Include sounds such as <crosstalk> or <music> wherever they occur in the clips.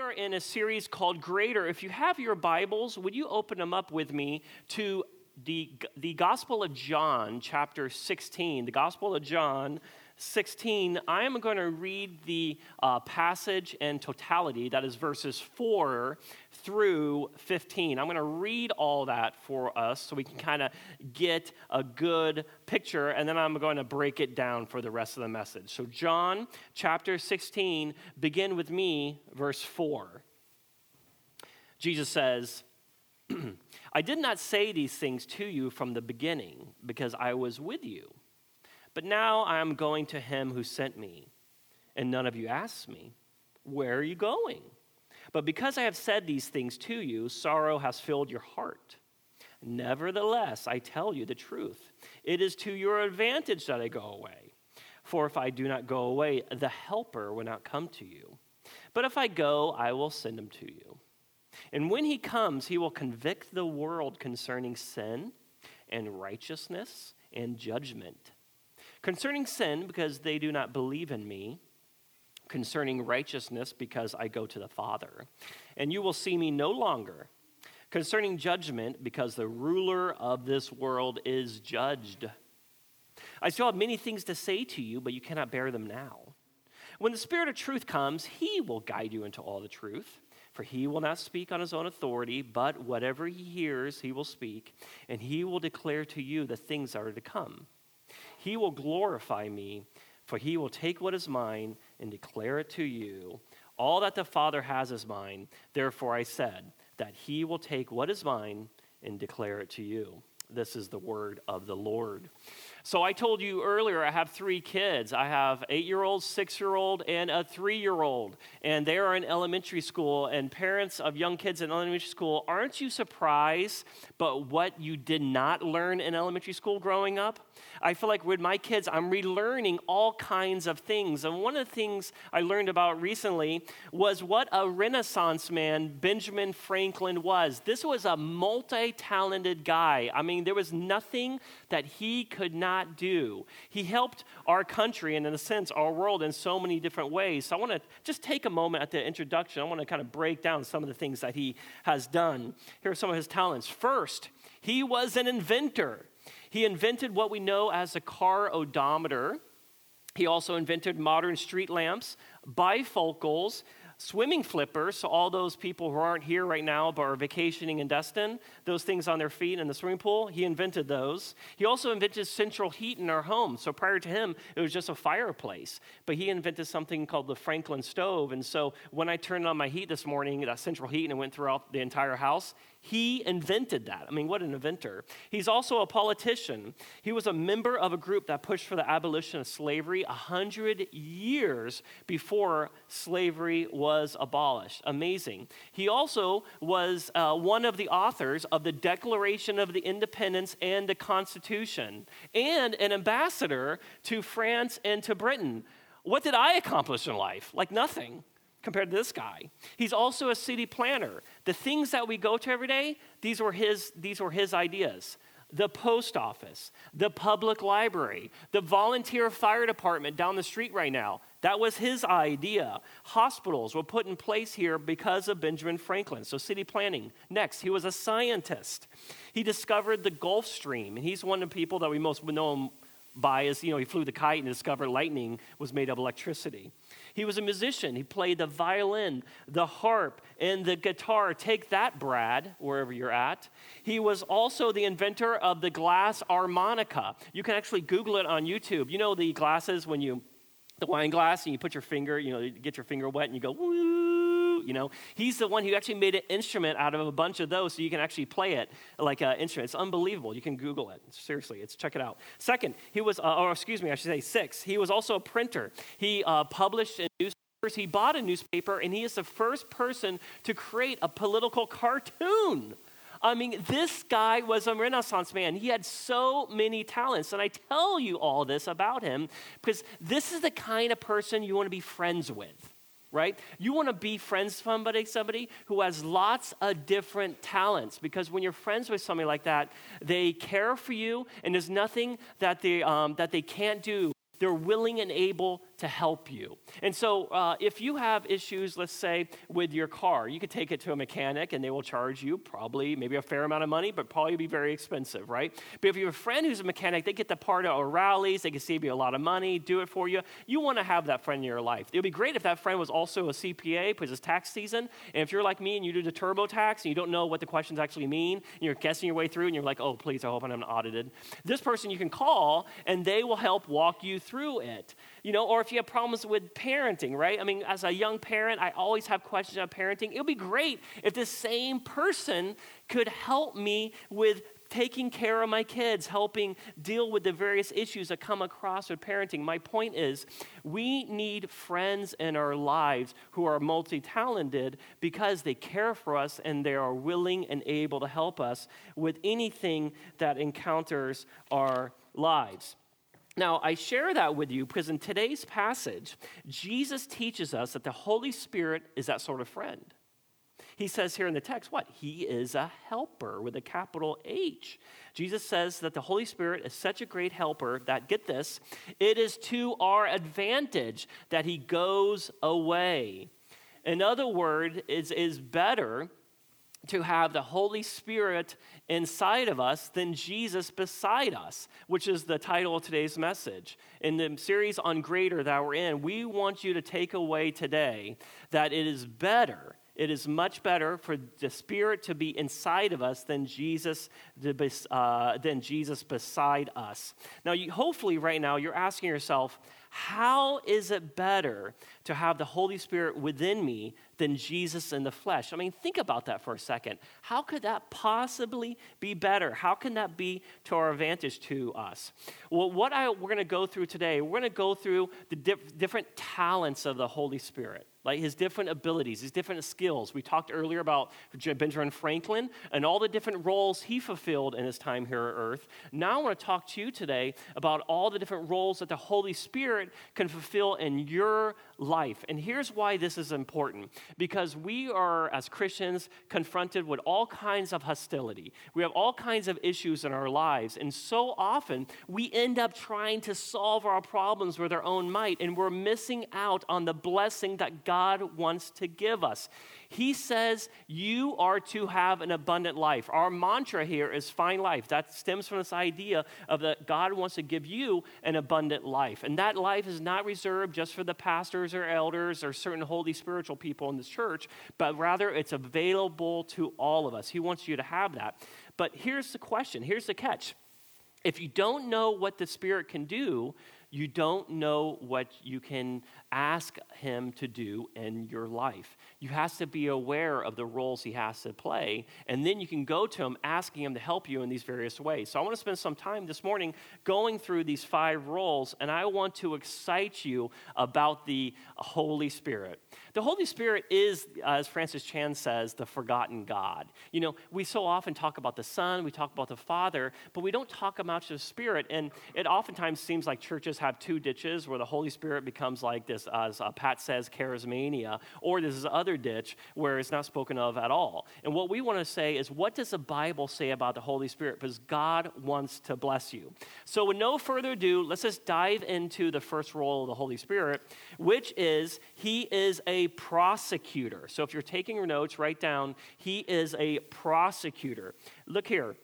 are in a series called Greater. If you have your Bibles, would you open them up with me to the, the Gospel of John, chapter 16? The Gospel of John, 16, I am going to read the uh, passage in totality, that is verses 4 through 15. I'm going to read all that for us so we can kind of get a good picture, and then I'm going to break it down for the rest of the message. So, John chapter 16, begin with me, verse 4. Jesus says, <clears throat> I did not say these things to you from the beginning because I was with you. But now I am going to him who sent me, and none of you asked me, Where are you going? But because I have said these things to you, sorrow has filled your heart. Nevertheless, I tell you the truth. It is to your advantage that I go away. For if I do not go away, the Helper will not come to you. But if I go, I will send him to you. And when he comes, he will convict the world concerning sin and righteousness and judgment. Concerning sin, because they do not believe in me. Concerning righteousness, because I go to the Father. And you will see me no longer. Concerning judgment, because the ruler of this world is judged. I still have many things to say to you, but you cannot bear them now. When the Spirit of truth comes, he will guide you into all the truth. For he will not speak on his own authority, but whatever he hears, he will speak, and he will declare to you the things that are to come. He will glorify me, for he will take what is mine and declare it to you. All that the Father has is mine. Therefore, I said that he will take what is mine and declare it to you. This is the word of the Lord. So I told you earlier, I have three kids. I have eight year old, six year old, and a three year old. And they are in elementary school. And parents of young kids in elementary school, aren't you surprised but what you did not learn in elementary school growing up? I feel like with my kids, I'm relearning all kinds of things. And one of the things I learned about recently was what a Renaissance man Benjamin Franklin was. This was a multi talented guy. I mean, there was nothing that he could not do. He helped our country and, in a sense, our world in so many different ways. So I want to just take a moment at the introduction. I want to kind of break down some of the things that he has done. Here are some of his talents. First, he was an inventor. He invented what we know as a car odometer. He also invented modern street lamps, bifocals, swimming flippers. So, all those people who aren't here right now but are vacationing in Destin, those things on their feet in the swimming pool, he invented those. He also invented central heat in our home. So, prior to him, it was just a fireplace. But he invented something called the Franklin stove. And so, when I turned on my heat this morning, that central heat, and it went throughout the entire house, he invented that. I mean, what an inventor. He's also a politician. He was a member of a group that pushed for the abolition of slavery a hundred years before slavery was abolished. Amazing. He also was uh, one of the authors of the Declaration of the Independence and the Constitution, and an ambassador to France and to Britain. What did I accomplish in life? Like nothing compared to this guy. He's also a city planner. The things that we go to every day, these were his, these were his ideas. The post office, the public library, the volunteer fire department down the street right now. That was his idea. Hospitals were put in place here because of Benjamin Franklin. So, city planning. Next, he was a scientist. He discovered the Gulf Stream, and he's one of the people that we most know him by is, you know, he flew the kite and discovered lightning was made of electricity. He was a musician. He played the violin, the harp, and the guitar. Take that, Brad, wherever you're at. He was also the inventor of the glass harmonica. You can actually Google it on YouTube. You know the glasses when you, the wine glass, and you put your finger, you know, you get your finger wet and you go, woo you know. He's the one who actually made an instrument out of a bunch of those so you can actually play it like an instrument. It's unbelievable. You can Google it. Seriously, it's check it out. Second, he was, uh, or excuse me, I should say six. He was also a printer. He uh, published in newspapers. He bought a newspaper, and he is the first person to create a political cartoon. I mean, this guy was a Renaissance man. He had so many talents. And I tell you all this about him because this is the kind of person you want to be friends with right? You want to be friends with somebody, somebody who has lots of different talents because when you're friends with somebody like that, they care for you and there's nothing that they, um, that they can't do. They're willing and able to help you. And so, uh, if you have issues, let's say, with your car, you could take it to a mechanic and they will charge you probably maybe a fair amount of money, but probably be very expensive, right? But if you have a friend who's a mechanic, they get the part at O'Reilly's, they can save you a lot of money, do it for you. You want to have that friend in your life. It would be great if that friend was also a CPA because it's tax season. And if you're like me and you do the TurboTax and you don't know what the questions actually mean, and you're guessing your way through and you're like, oh, please, I hope I'm not audited. This person you can call and they will help walk you through it. You know, or if you have problems with parenting, right? I mean, as a young parent, I always have questions about parenting. It would be great if this same person could help me with taking care of my kids, helping deal with the various issues that come across with parenting. My point is, we need friends in our lives who are multi talented because they care for us and they are willing and able to help us with anything that encounters our lives. Now, I share that with you because in today's passage, Jesus teaches us that the Holy Spirit is that sort of friend. He says here in the text, what? He is a helper with a capital H. Jesus says that the Holy Spirit is such a great helper that, get this, it is to our advantage that he goes away. In other words, it is better to have the Holy Spirit inside of us than Jesus beside us, which is the title of today's message. In the series on greater that we're in, we want you to take away today that it is better. It is much better for the Spirit to be inside of us than Jesus, uh, than Jesus beside us. Now, you, hopefully, right now, you're asking yourself, how is it better to have the Holy Spirit within me than Jesus in the flesh? I mean, think about that for a second. How could that possibly be better? How can that be to our advantage to us? Well, what I, we're going to go through today, we're going to go through the dif- different talents of the Holy Spirit like his different abilities, his different skills. We talked earlier about Benjamin Franklin and all the different roles he fulfilled in his time here on earth. Now I want to talk to you today about all the different roles that the Holy Spirit can fulfill in your life. And here's why this is important because we are, as Christians, confronted with all kinds of hostility. We have all kinds of issues in our lives. And so often we end up trying to solve our problems with our own might, and we're missing out on the blessing that God wants to give us. He says you are to have an abundant life. Our mantra here is find life. That stems from this idea of that God wants to give you an abundant life. And that life is not reserved just for the pastors or elders or certain holy spiritual people in this church, but rather it's available to all of us. He wants you to have that. But here's the question here's the catch. If you don't know what the Spirit can do, you don't know what you can ask Him to do in your life. You have to be aware of the roles He has to play, and then you can go to Him asking Him to help you in these various ways. So I want to spend some time this morning going through these five roles, and I want to excite you about the Holy Spirit. The Holy Spirit is, uh, as Francis Chan says, the forgotten God. You know, we so often talk about the Son, we talk about the Father, but we don't talk about the Spirit. And it oftentimes seems like churches have two ditches where the Holy Spirit becomes like this, as uh, Pat says, charismania, or there's this other ditch where it's not spoken of at all. And what we want to say is, what does the Bible say about the Holy Spirit? Because God wants to bless you. So, with no further ado, let's just dive into the first role of the Holy Spirit, which is He is a prosecutor. So if you're taking your notes, write down, he is a prosecutor. Look here.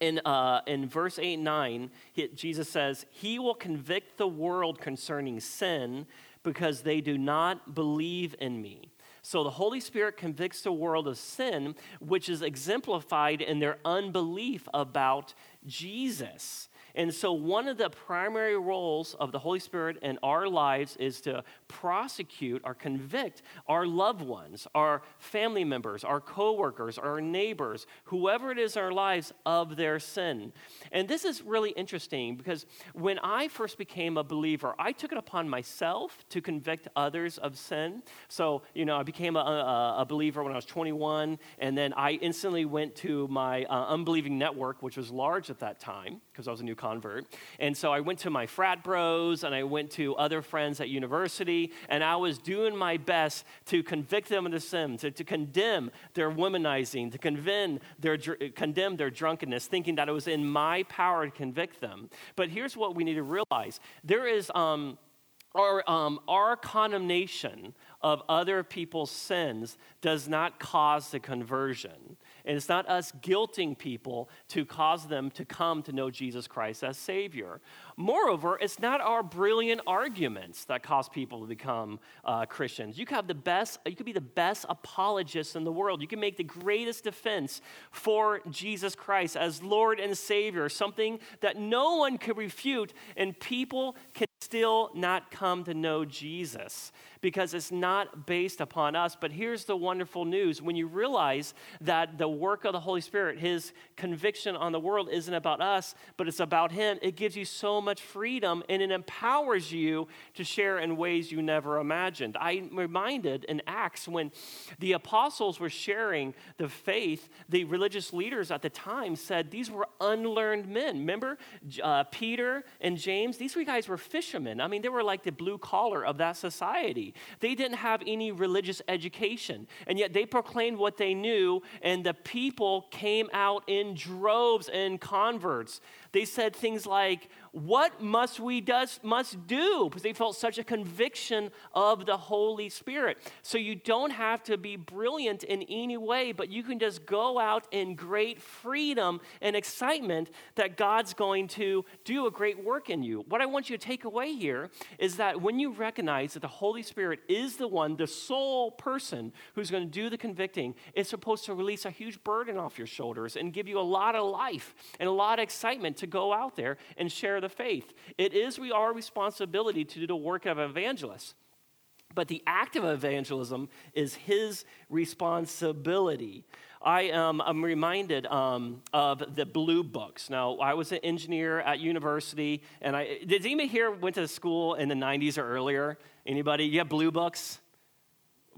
In, uh, in verse 8 and 9, he, Jesus says, He will convict the world concerning sin because they do not believe in me. So the Holy Spirit convicts the world of sin, which is exemplified in their unbelief about Jesus. And so, one of the primary roles of the Holy Spirit in our lives is to prosecute or convict our loved ones, our family members, our coworkers, our neighbors, whoever it is in our lives of their sin. And this is really interesting because when I first became a believer, I took it upon myself to convict others of sin. So, you know, I became a, a, a believer when I was 21, and then I instantly went to my uh, unbelieving network, which was large at that time because I was a new convert. And so I went to my frat bros and I went to other friends at university, and I was doing my best to convict them of the sin, to, to condemn their womanizing, to condemn their, condemn their drunkenness, thinking that it was in my power to convict them. But here's what we need to realize there is. Um, our, um, our condemnation of other people's sins does not cause the conversion. And it's not us guilting people to cause them to come to know Jesus Christ as Savior. Moreover, it's not our brilliant arguments that cause people to become uh, Christians. You could have the best, you could be the best apologist in the world. You can make the greatest defense for Jesus Christ as Lord and Savior, something that no one could refute, and people can still not come to know Jesus because it's not based upon us. But here's the wonderful news when you realize that the work of the Holy Spirit, His conviction on the world, isn't about us, but it's about Him, it gives you so much freedom and it empowers you to share in ways you never imagined. I'm reminded in Acts when the apostles were sharing the faith, the religious leaders at the time said these were unlearned men. Remember uh, Peter and James? These three guys were fishermen. I mean, they were like the blue collar of that society. They didn't have any religious education, and yet they proclaimed what they knew, and the people came out in droves and converts. They said things like, what must we does, must do? Because they felt such a conviction of the Holy Spirit. So you don't have to be brilliant in any way, but you can just go out in great freedom and excitement that God's going to do a great work in you. What I want you to take away here is that when you recognize that the Holy Spirit is the one, the sole person who's going to do the convicting, it's supposed to release a huge burden off your shoulders and give you a lot of life and a lot of excitement to go out there and share the faith. It is we, our responsibility to do the work of evangelists. But the act of evangelism is his responsibility. I am I'm reminded um, of the blue books. Now, I was an engineer at university, and I did anybody here went to school in the 90s or earlier? Anybody? You have blue books?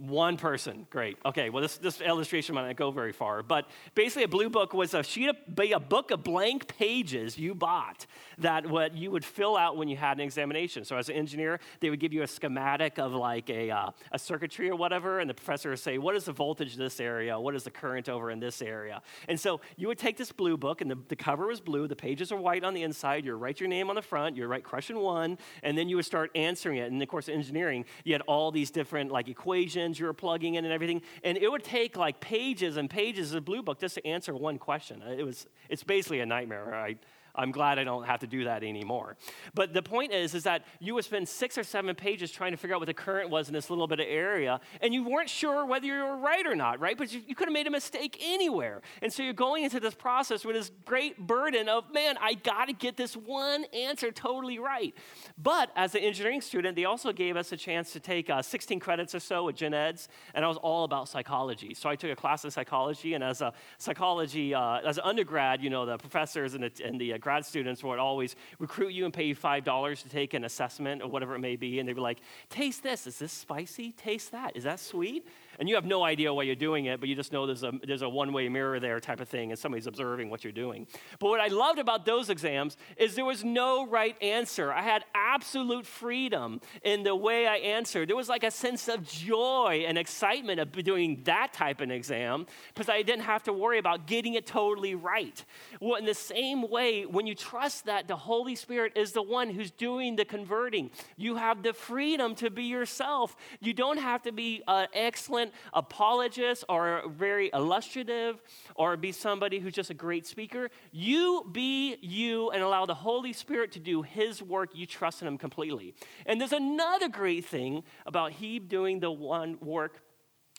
One person, great. Okay, well, this, this illustration might not go very far, but basically, a blue book was a sheet of a book of blank pages you bought that what you would fill out when you had an examination. So, as an engineer, they would give you a schematic of like a, uh, a circuitry or whatever, and the professor would say, What is the voltage in this area? What is the current over in this area? And so, you would take this blue book, and the, the cover was blue, the pages are white on the inside, you write your name on the front, you write question one, and then you would start answering it. And of course, engineering, you had all these different like equations you were plugging in and everything. And it would take like pages and pages of Blue Book just to answer one question. It was, it's basically a nightmare. I, I'm glad I don't have to do that anymore. But the point is, is that you would spend six or seven pages trying to figure out what the current was in this little bit of area, and you weren't sure whether you were right or not, right? But you, you could have made a mistake anywhere. And so you're going into this process with this great burden of, man, I got to get this one answer totally right. But as an engineering student, they also gave us a chance to take uh, 16 credits or so at gen eds, and I was all about psychology. So I took a class in psychology, and as a psychology, uh, as an undergrad, you know, the professors and the, and the uh, grad students would always recruit you and pay you $5 to take an assessment or whatever it may be. And they'd be like, taste this. Is this spicy? Taste that. Is that sweet? And you have no idea why you're doing it, but you just know there's a, there's a one way mirror there type of thing, and somebody's observing what you're doing. But what I loved about those exams is there was no right answer. I had absolute freedom in the way I answered. There was like a sense of joy and excitement of doing that type of exam because I didn't have to worry about getting it totally right. Well, in the same way, when you trust that the Holy Spirit is the one who's doing the converting, you have the freedom to be yourself. You don't have to be uh, an apologist or very illustrative or be somebody who's just a great speaker. You be you and allow the Holy Spirit to do His work. You trust in Him completely. And there's another great thing about He doing the one work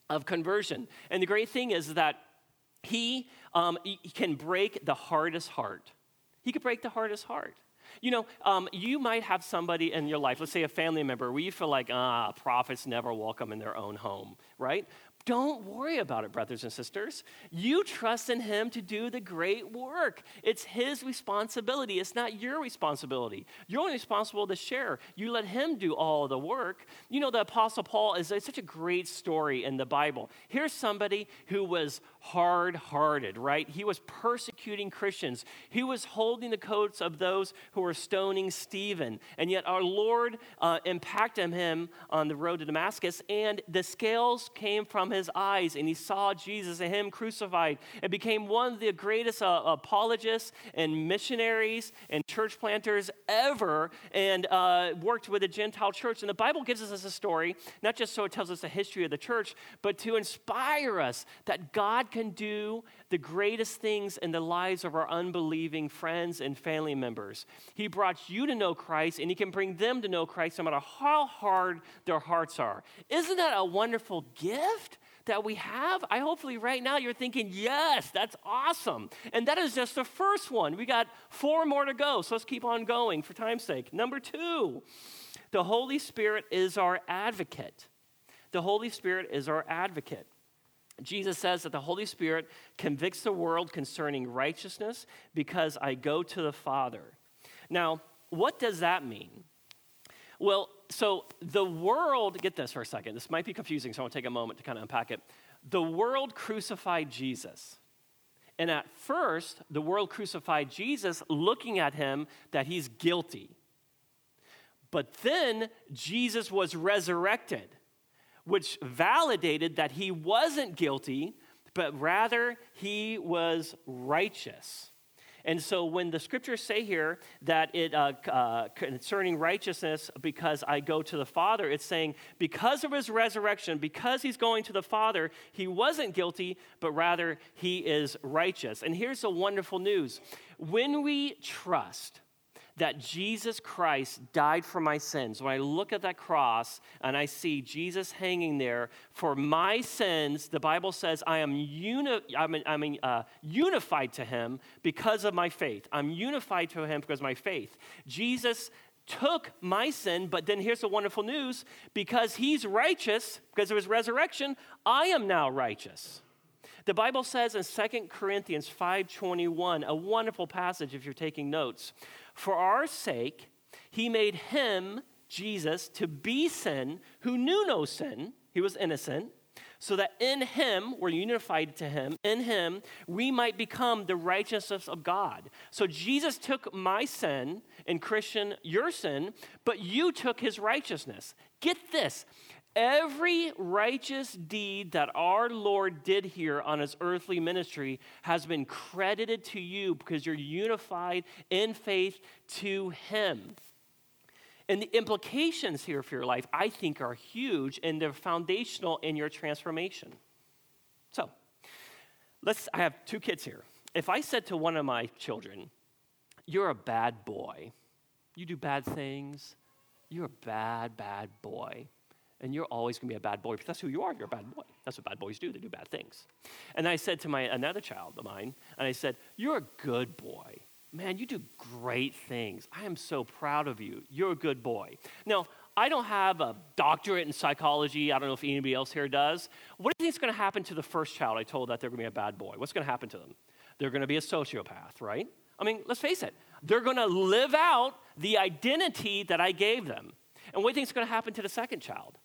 of conversion. And the great thing is that He, um, he can break the hardest heart. He could break the hardest heart. You know, um, you might have somebody in your life, let's say a family member, where you feel like, ah, prophets never welcome in their own home, right? Don't worry about it, brothers and sisters. You trust in Him to do the great work. It's His responsibility, it's not your responsibility. You're only responsible to share. You let Him do all the work. You know, the Apostle Paul is such a great story in the Bible. Here's somebody who was hard hearted, right? He was persecuting Christians. He was holding the coats of those who were stoning Stephen. And yet our Lord uh, impacted him on the road to Damascus, and the scales came from his eyes, and he saw Jesus and him crucified, and became one of the greatest uh, apologists and missionaries and church planters ever, and uh, worked with a Gentile church. And the Bible gives us a story, not just so it tells us the history of the church, but to inspire us that God can do the greatest things in the lives of our unbelieving friends and family members. He brought you to know Christ, and He can bring them to know Christ no matter how hard their hearts are. Isn't that a wonderful gift? That we have? I hopefully right now you're thinking, yes, that's awesome. And that is just the first one. We got four more to go, so let's keep on going for time's sake. Number two, the Holy Spirit is our advocate. The Holy Spirit is our advocate. Jesus says that the Holy Spirit convicts the world concerning righteousness because I go to the Father. Now, what does that mean? Well, so the world, get this for a second, this might be confusing, so I want to take a moment to kind of unpack it. The world crucified Jesus. And at first, the world crucified Jesus looking at him that he's guilty. But then Jesus was resurrected which validated that he wasn't guilty, but rather he was righteous. And so when the scriptures say here that it uh, uh, concerning righteousness, because I go to the Father, it's saying because of his resurrection, because he's going to the Father, he wasn't guilty, but rather he is righteous. And here's the wonderful news: when we trust that Jesus Christ died for my sins, when I look at that cross and I see Jesus hanging there for my sins, the Bible says I am uni- I'm, I'm uh, unified to him because of my faith. I'm unified to him because of my faith. Jesus took my sin, but then here's the wonderful news because he's righteous, because of his resurrection, I am now righteous. The Bible says in 2 Corinthians 5:21, a wonderful passage if you're taking notes. For our sake, he made him, Jesus, to be sin who knew no sin. He was innocent. So that in him, we're unified to him, in him, we might become the righteousness of God. So Jesus took my sin, and Christian, your sin, but you took his righteousness. Get this Every righteous deed that our Lord did here on his earthly ministry has been credited to you because you're unified in faith to him. And the implications here for your life, I think, are huge and they're foundational in your transformation. So, let's, I have two kids here. If I said to one of my children, You're a bad boy, you do bad things, you're a bad, bad boy and you're always going to be a bad boy because that's who you are. You're a bad boy. That's what bad boys do. They do bad things. And I said to my another child of mine, and I said, "You're a good boy. Man, you do great things. I am so proud of you. You're a good boy." Now, I don't have a doctorate in psychology. I don't know if anybody else here does. What do you think is going to happen to the first child I told that they're going to be a bad boy? What's going to happen to them? They're going to be a sociopath, right? I mean, let's face it. They're going to live out the identity that I gave them. And what do you think is going to happen to the second child?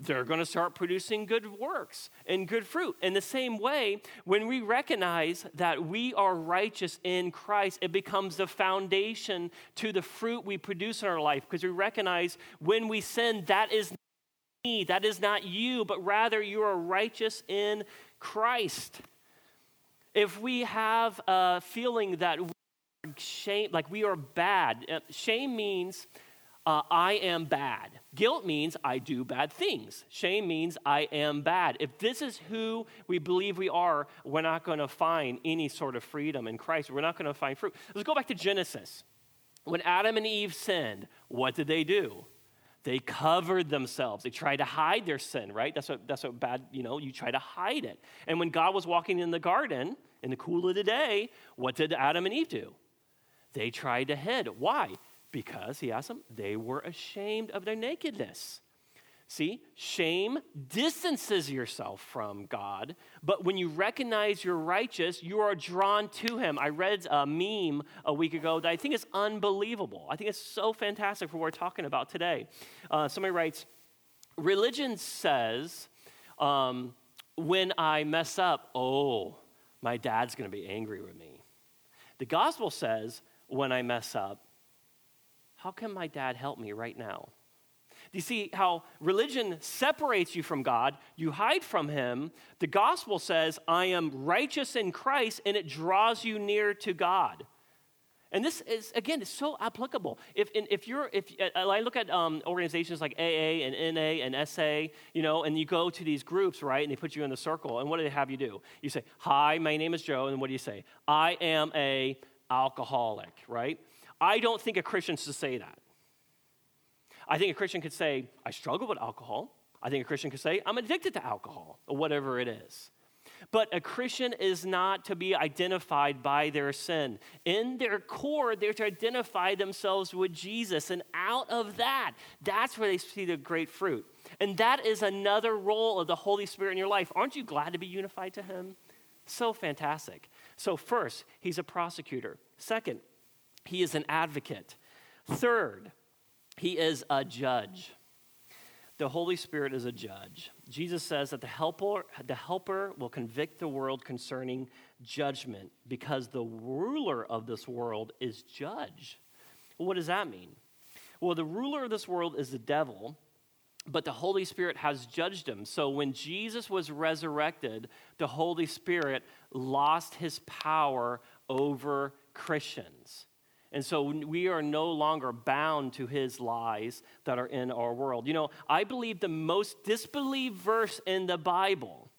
They're going to start producing good works and good fruit. In the same way, when we recognize that we are righteous in Christ, it becomes the foundation to the fruit we produce in our life because we recognize when we sin, that is not me, that is not you, but rather you are righteous in Christ. If we have a feeling that we shame, like we are bad, uh, shame means uh, I am bad. Guilt means I do bad things. Shame means I am bad. If this is who we believe we are, we're not going to find any sort of freedom in Christ. We're not going to find fruit. Let's go back to Genesis. When Adam and Eve sinned, what did they do? They covered themselves. They tried to hide their sin, right? That's what, that's what bad, you know, you try to hide it. And when God was walking in the garden in the cool of the day, what did Adam and Eve do? They tried to hide. Why? Because, he asked them, they were ashamed of their nakedness. See, shame distances yourself from God, but when you recognize you're righteous, you are drawn to Him. I read a meme a week ago that I think is unbelievable. I think it's so fantastic for what we're talking about today. Uh, somebody writes Religion says, um, when I mess up, oh, my dad's to be angry with me. The gospel says, when I mess up, how can my dad help me right now? Do you see how religion separates you from God? You hide from Him. The gospel says, I am righteous in Christ, and it draws you near to God. And this is, again, it's so applicable. If, if you're, if I look at um, organizations like AA and NA and SA, you know, and you go to these groups, right, and they put you in the circle, and what do they have you do? You say, Hi, my name is Joe, and what do you say? I am a alcoholic, right? I don't think a Christian should say that. I think a Christian could say, I struggle with alcohol. I think a Christian could say, I'm addicted to alcohol, or whatever it is. But a Christian is not to be identified by their sin. In their core, they're to identify themselves with Jesus. And out of that, that's where they see the great fruit. And that is another role of the Holy Spirit in your life. Aren't you glad to be unified to Him? So fantastic. So, first, He's a prosecutor. Second, He is an advocate. Third, He is a judge. The Holy Spirit is a judge. Jesus says that the helper, the helper will convict the world concerning judgment because the ruler of this world is judge. What does that mean? Well, the ruler of this world is the devil, but the Holy Spirit has judged him. So when Jesus was resurrected, the Holy Spirit lost his power over Christians. And so we are no longer bound to his lies that are in our world. You know, I believe the most disbelieved verse in the Bible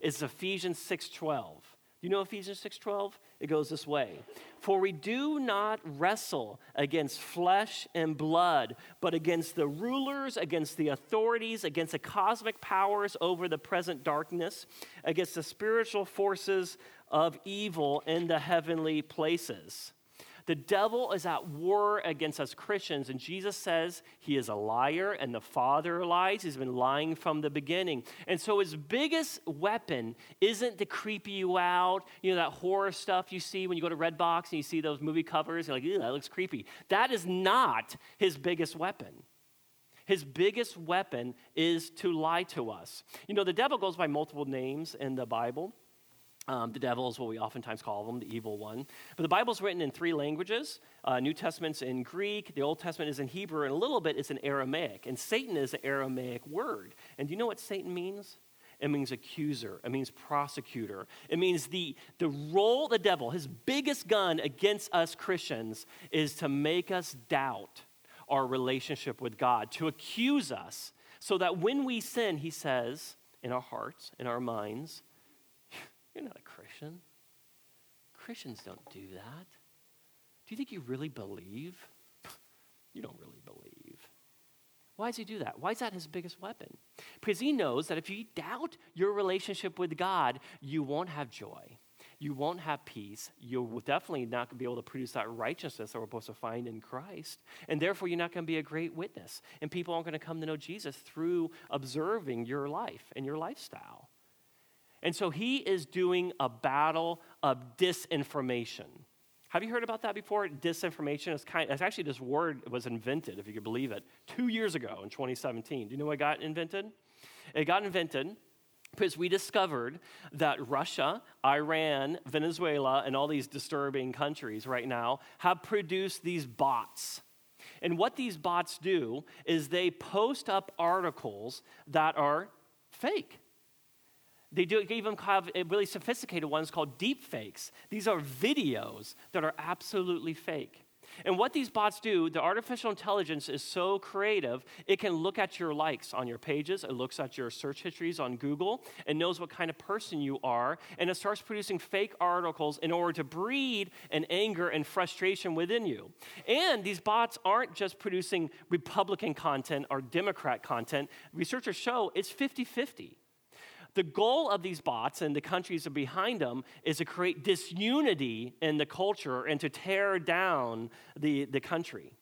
is Ephesians 6:12. You know Ephesians 6:12? It goes this way. For we do not wrestle against flesh and blood, but against the rulers, against the authorities, against the cosmic powers over the present darkness, against the spiritual forces of evil in the heavenly places. The devil is at war against us Christians, and Jesus says he is a liar and the father lies. He's been lying from the beginning. And so his biggest weapon isn't to creep you out, you know, that horror stuff you see when you go to Redbox and you see those movie covers, you're like, ew, that looks creepy. That is not his biggest weapon. His biggest weapon is to lie to us. You know, the devil goes by multiple names in the Bible. Um, the devil is what we oftentimes call them, the evil one. But the Bible's written in three languages. Uh, New Testament's in Greek, the Old Testament is in Hebrew, and a little bit is in Aramaic. And Satan is an Aramaic word. And do you know what Satan means? It means accuser. It means prosecutor. It means the, the role the devil, his biggest gun against us Christians, is to make us doubt our relationship with God, to accuse us, so that when we sin, he says, in our hearts, in our minds, you're not a Christian. Christians don't do that. Do you think you really believe? you don't really believe. Why does he do that? Why is that his biggest weapon? Because he knows that if you doubt your relationship with God, you won't have joy. You won't have peace. You'll definitely not be able to produce that righteousness that we're supposed to find in Christ. And therefore, you're not going to be a great witness. And people aren't going to come to know Jesus through observing your life and your lifestyle. And so he is doing a battle of disinformation. Have you heard about that before? Disinformation is kind. It's actually this word was invented, if you could believe it, two years ago in 2017. Do you know what got invented? It got invented because we discovered that Russia, Iran, Venezuela, and all these disturbing countries right now have produced these bots. And what these bots do is they post up articles that are fake. They do even have eh, really sophisticated ones called deep fakes. These are videos that are absolutely fake. And what these bots do, the artificial intelligence is so creative, it can look at your likes on your pages, it looks at your search histories on Google, and knows what kind of person you are, and it starts producing fake articles in order to breed an anger and frustration within you. And these bots aren't just producing Republican content or Democrat content. Researchers show it's 50 50. The goal of these bots and the countries behind them is to create disunity in the culture and to tear down the, the country.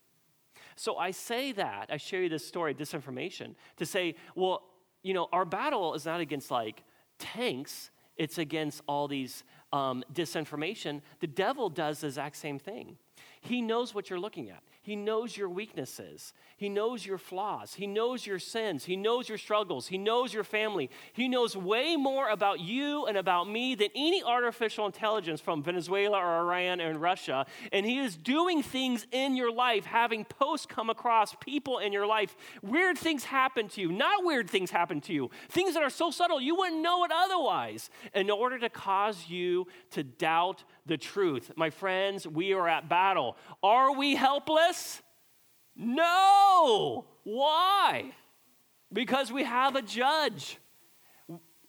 So I say that, I share you this story, this information, to say, well, you know, our battle is not against like tanks, it's against all these um, disinformation. The devil does the exact same thing. He knows what you're looking at. He knows your weaknesses. He knows your flaws. He knows your sins. He knows your struggles. He knows your family. He knows way more about you and about me than any artificial intelligence from Venezuela or Iran and Russia. And He is doing things in your life, having posts come across people in your life. Weird things happen to you, not weird things happen to you, things that are so subtle you wouldn't know it otherwise, in order to cause you to doubt the truth. My friends, we are at battle. Are we helpless? No. Why? Because we have a judge.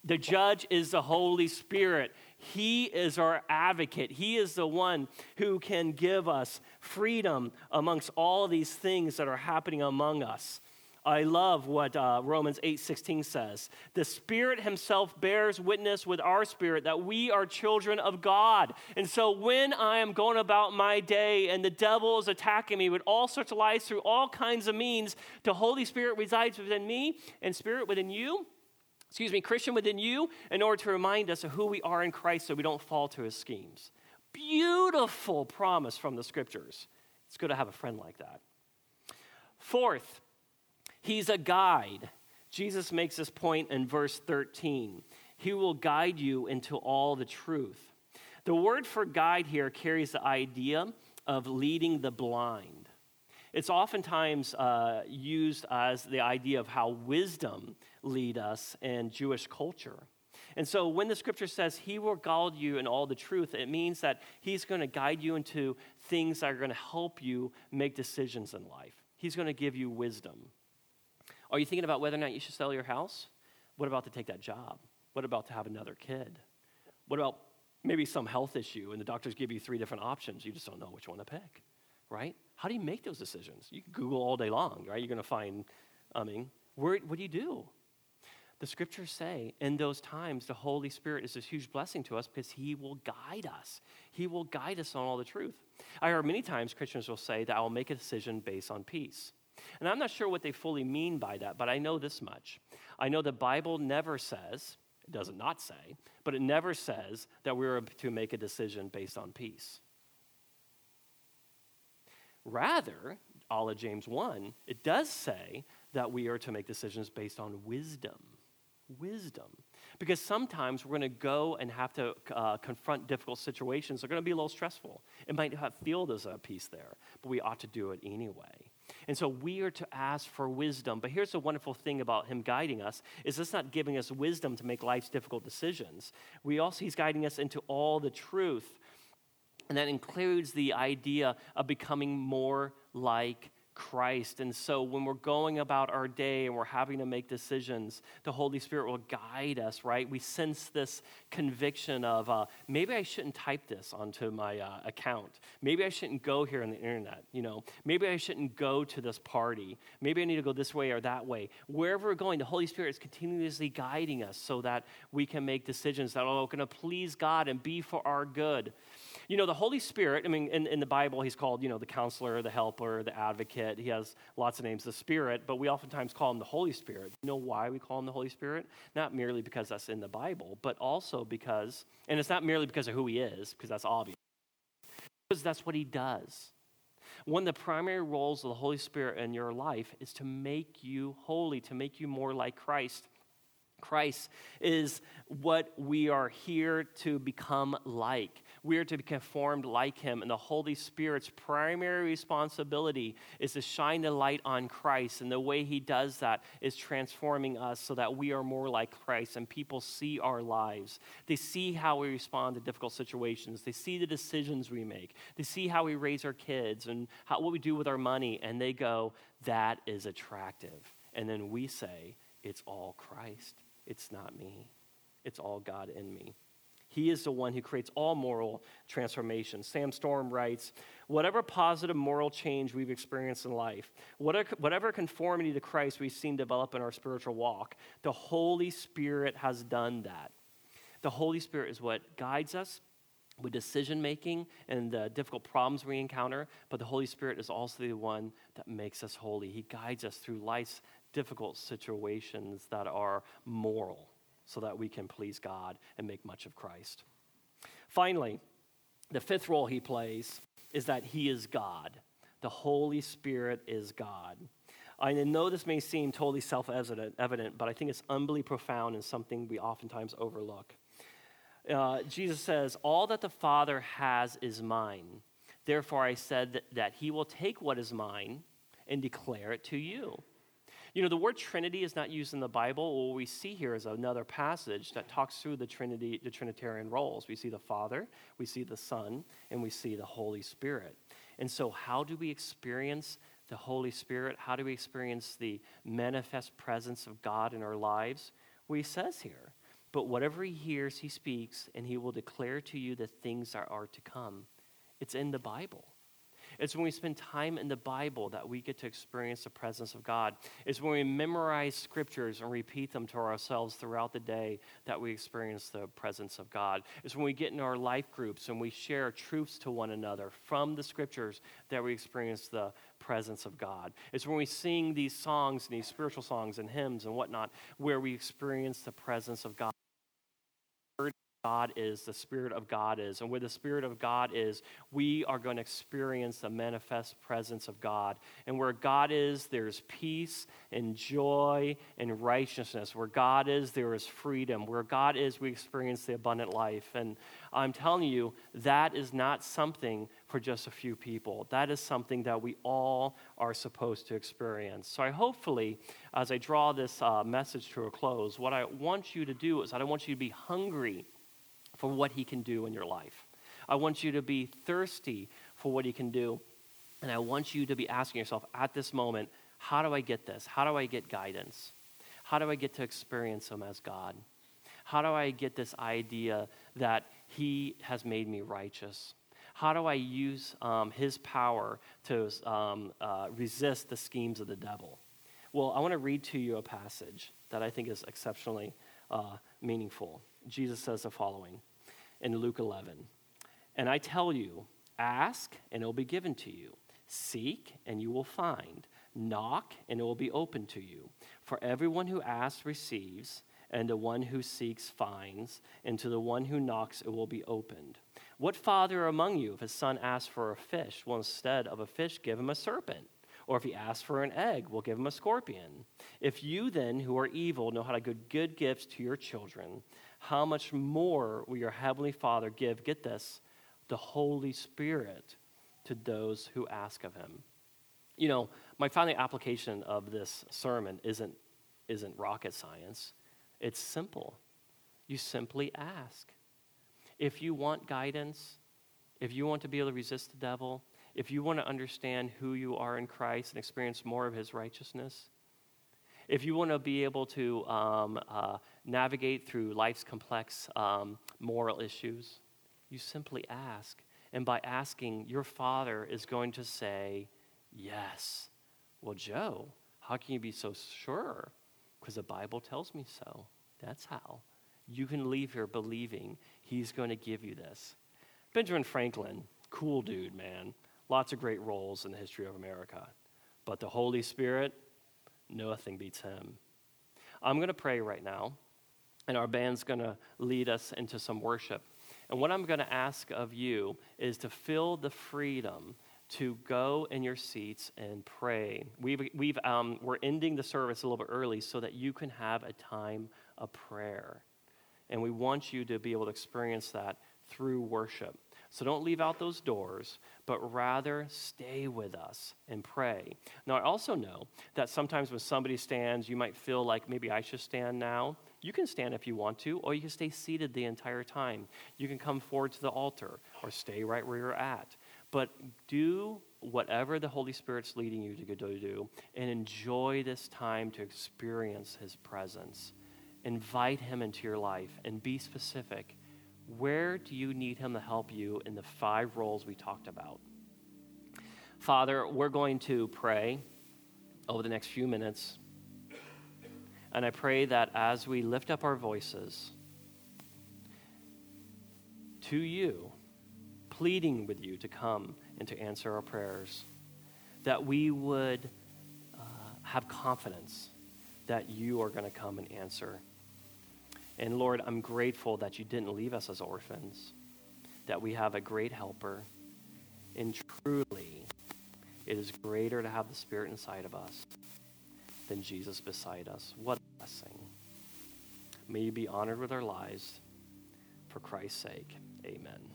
The judge is the Holy Spirit. He is our advocate. He is the one who can give us freedom amongst all these things that are happening among us. I love what uh, Romans 8:16 says. The Spirit himself bears witness with our spirit that we are children of God. And so when I am going about my day and the devil is attacking me with all sorts of lies through all kinds of means, the Holy Spirit resides within me and spirit within you. Excuse me, Christian within you, in order to remind us of who we are in Christ so we don't fall to his schemes. Beautiful promise from the scriptures. It's good to have a friend like that. Fourth, He's a guide. Jesus makes this point in verse 13. He will guide you into all the truth. The word for guide here carries the idea of leading the blind. It's oftentimes uh, used as the idea of how wisdom lead us in Jewish culture. And so when the scripture says he will guide you in all the truth, it means that he's going to guide you into things that are going to help you make decisions in life. He's going to give you wisdom. Are you thinking about whether or not you should sell your house? What about to take that job? What about to have another kid? What about maybe some health issue and the doctors give you three different options? You just don't know which one to pick, right? How do you make those decisions? You can Google all day long, right? You're going to find, I mean, where, what do you do? The scriptures say in those times, the Holy Spirit is this huge blessing to us because He will guide us. He will guide us on all the truth. I heard many times Christians will say that I will make a decision based on peace. And I'm not sure what they fully mean by that, but I know this much. I know the Bible never says, it does not say, but it never says that we're to make a decision based on peace. Rather, all of James 1, it does say that we are to make decisions based on wisdom. Wisdom. Because sometimes we're going to go and have to uh, confront difficult situations. They're going to be a little stressful. It might not feel there's a peace there, but we ought to do it anyway. And so we are to ask for wisdom. But here's the wonderful thing about him guiding us is it's not giving us wisdom to make life's difficult decisions. We also he's guiding us into all the truth. And that includes the idea of becoming more like Christ. And so when we're going about our day and we're having to make decisions, the Holy Spirit will guide us, right? We sense this conviction of uh, maybe I shouldn't type this onto my uh, account. Maybe I shouldn't go here on the internet, you know. Maybe I shouldn't go to this party. Maybe I need to go this way or that way. Wherever we're going, the Holy Spirit is continuously guiding us so that we can make decisions that are going to please God and be for our good. You know, the Holy Spirit, I mean, in, in the Bible, he's called, you know, the counselor, the helper, the advocate. He has lots of names, the Spirit, but we oftentimes call him the Holy Spirit. You know why we call him the Holy Spirit? Not merely because that's in the Bible, but also because, and it's not merely because of who he is, because that's obvious, because that's what he does. One of the primary roles of the Holy Spirit in your life is to make you holy, to make you more like Christ. Christ is what we are here to become like. We are to be conformed like him. And the Holy Spirit's primary responsibility is to shine the light on Christ. And the way he does that is transforming us so that we are more like Christ and people see our lives. They see how we respond to difficult situations, they see the decisions we make, they see how we raise our kids and how, what we do with our money. And they go, that is attractive. And then we say, it's all Christ. It's not me. It's all God in me. He is the one who creates all moral transformation. Sam Storm writes Whatever positive moral change we've experienced in life, whatever conformity to Christ we've seen develop in our spiritual walk, the Holy Spirit has done that. The Holy Spirit is what guides us with decision making and the difficult problems we encounter, but the Holy Spirit is also the one that makes us holy. He guides us through life's difficult situations that are moral so that we can please God and make much of Christ. Finally, the fifth role he plays is that he is God. the Holy Spirit is God. I know this may seem totally self evident, but I think it's unbelievably profound and something we oftentimes overlook. Uh, Jesus says, All that the Father has is mine. Therefore, I said that, that he will take what is mine and declare it to you. You know, the word Trinity is not used in the Bible. What we see here is another passage that talks through the Trinity, the Trinitarian roles. We see the Father, we see the Son, and we see the Holy Spirit. And so, how do we experience the Holy Spirit? How do we experience the manifest presence of God in our lives? Well, he says here, but whatever he hears, he speaks, and he will declare to you the things that are to come. It's in the Bible. It's when we spend time in the Bible that we get to experience the presence of God. It's when we memorize scriptures and repeat them to ourselves throughout the day that we experience the presence of God. It's when we get in our life groups and we share truths to one another from the scriptures that we experience the presence of God. It's when we sing these songs and these spiritual songs and hymns and whatnot where we experience the presence of God. God is, the Spirit of God is. And where the Spirit of God is, we are going to experience the manifest presence of God. And where God is, there's peace and joy and righteousness. Where God is, there is freedom. Where God is, we experience the abundant life. And I'm telling you, that is not something for just a few people. That is something that we all are supposed to experience. So I hopefully, as I draw this uh, message to a close, what I want you to do is I want you to be hungry for what He can do in your life. I want you to be thirsty for what He can do. And I want you to be asking yourself at this moment, how do I get this? How do I get guidance? How do I get to experience Him as God? How do I get this idea that He has made me righteous? How do I use um, His power to um, uh, resist the schemes of the devil? Well, I want to read to you a passage that I think is exceptionally uh, meaningful. Jesus says the following in Luke 11. And I tell you, ask and it will be given to you. Seek and you will find. Knock and it will be open to you. For everyone who asks receives, and the one who seeks finds, and to the one who knocks it will be opened. What father among you, if his son asks for a fish, will instead of a fish give him a serpent? Or if he asks for an egg, will give him a scorpion? If you then, who are evil, know how to give good gifts to your children, how much more will your Heavenly Father give, get this, the Holy Spirit to those who ask of Him? You know, my final application of this sermon isn't, isn't rocket science, it's simple. You simply ask. If you want guidance, if you want to be able to resist the devil, if you want to understand who you are in Christ and experience more of His righteousness, if you want to be able to um, uh, navigate through life's complex um, moral issues, you simply ask. And by asking, your father is going to say, Yes. Well, Joe, how can you be so sure? Because the Bible tells me so. That's how. You can leave here believing he's going to give you this. Benjamin Franklin, cool dude, man. Lots of great roles in the history of America. But the Holy Spirit, Nothing beats him. I'm going to pray right now, and our band's going to lead us into some worship. And what I'm going to ask of you is to feel the freedom to go in your seats and pray. We've, we've, um, we're ending the service a little bit early so that you can have a time of prayer. And we want you to be able to experience that through worship. So don't leave out those doors, but rather stay with us and pray. Now, I also know that sometimes when somebody stands, you might feel like maybe I should stand now. You can stand if you want to, or you can stay seated the entire time. You can come forward to the altar or stay right where you're at. But do whatever the Holy Spirit's leading you to do and enjoy this time to experience His presence. Invite Him into your life and be specific where do you need Him to help you in the five roles we talked about? Father, we're going to pray over the next few minutes. And I pray that as we lift up our voices to you, pleading with you to come and to answer our prayers, that we would uh, have confidence that you are going to come and answer and Lord, I'm grateful that you didn't leave us as orphans, that we have a great helper. And truly, It is greater to have the Spirit inside of us than Jesus beside us. What a blessing. May you be honored with our lives for Christ's sake. Amen.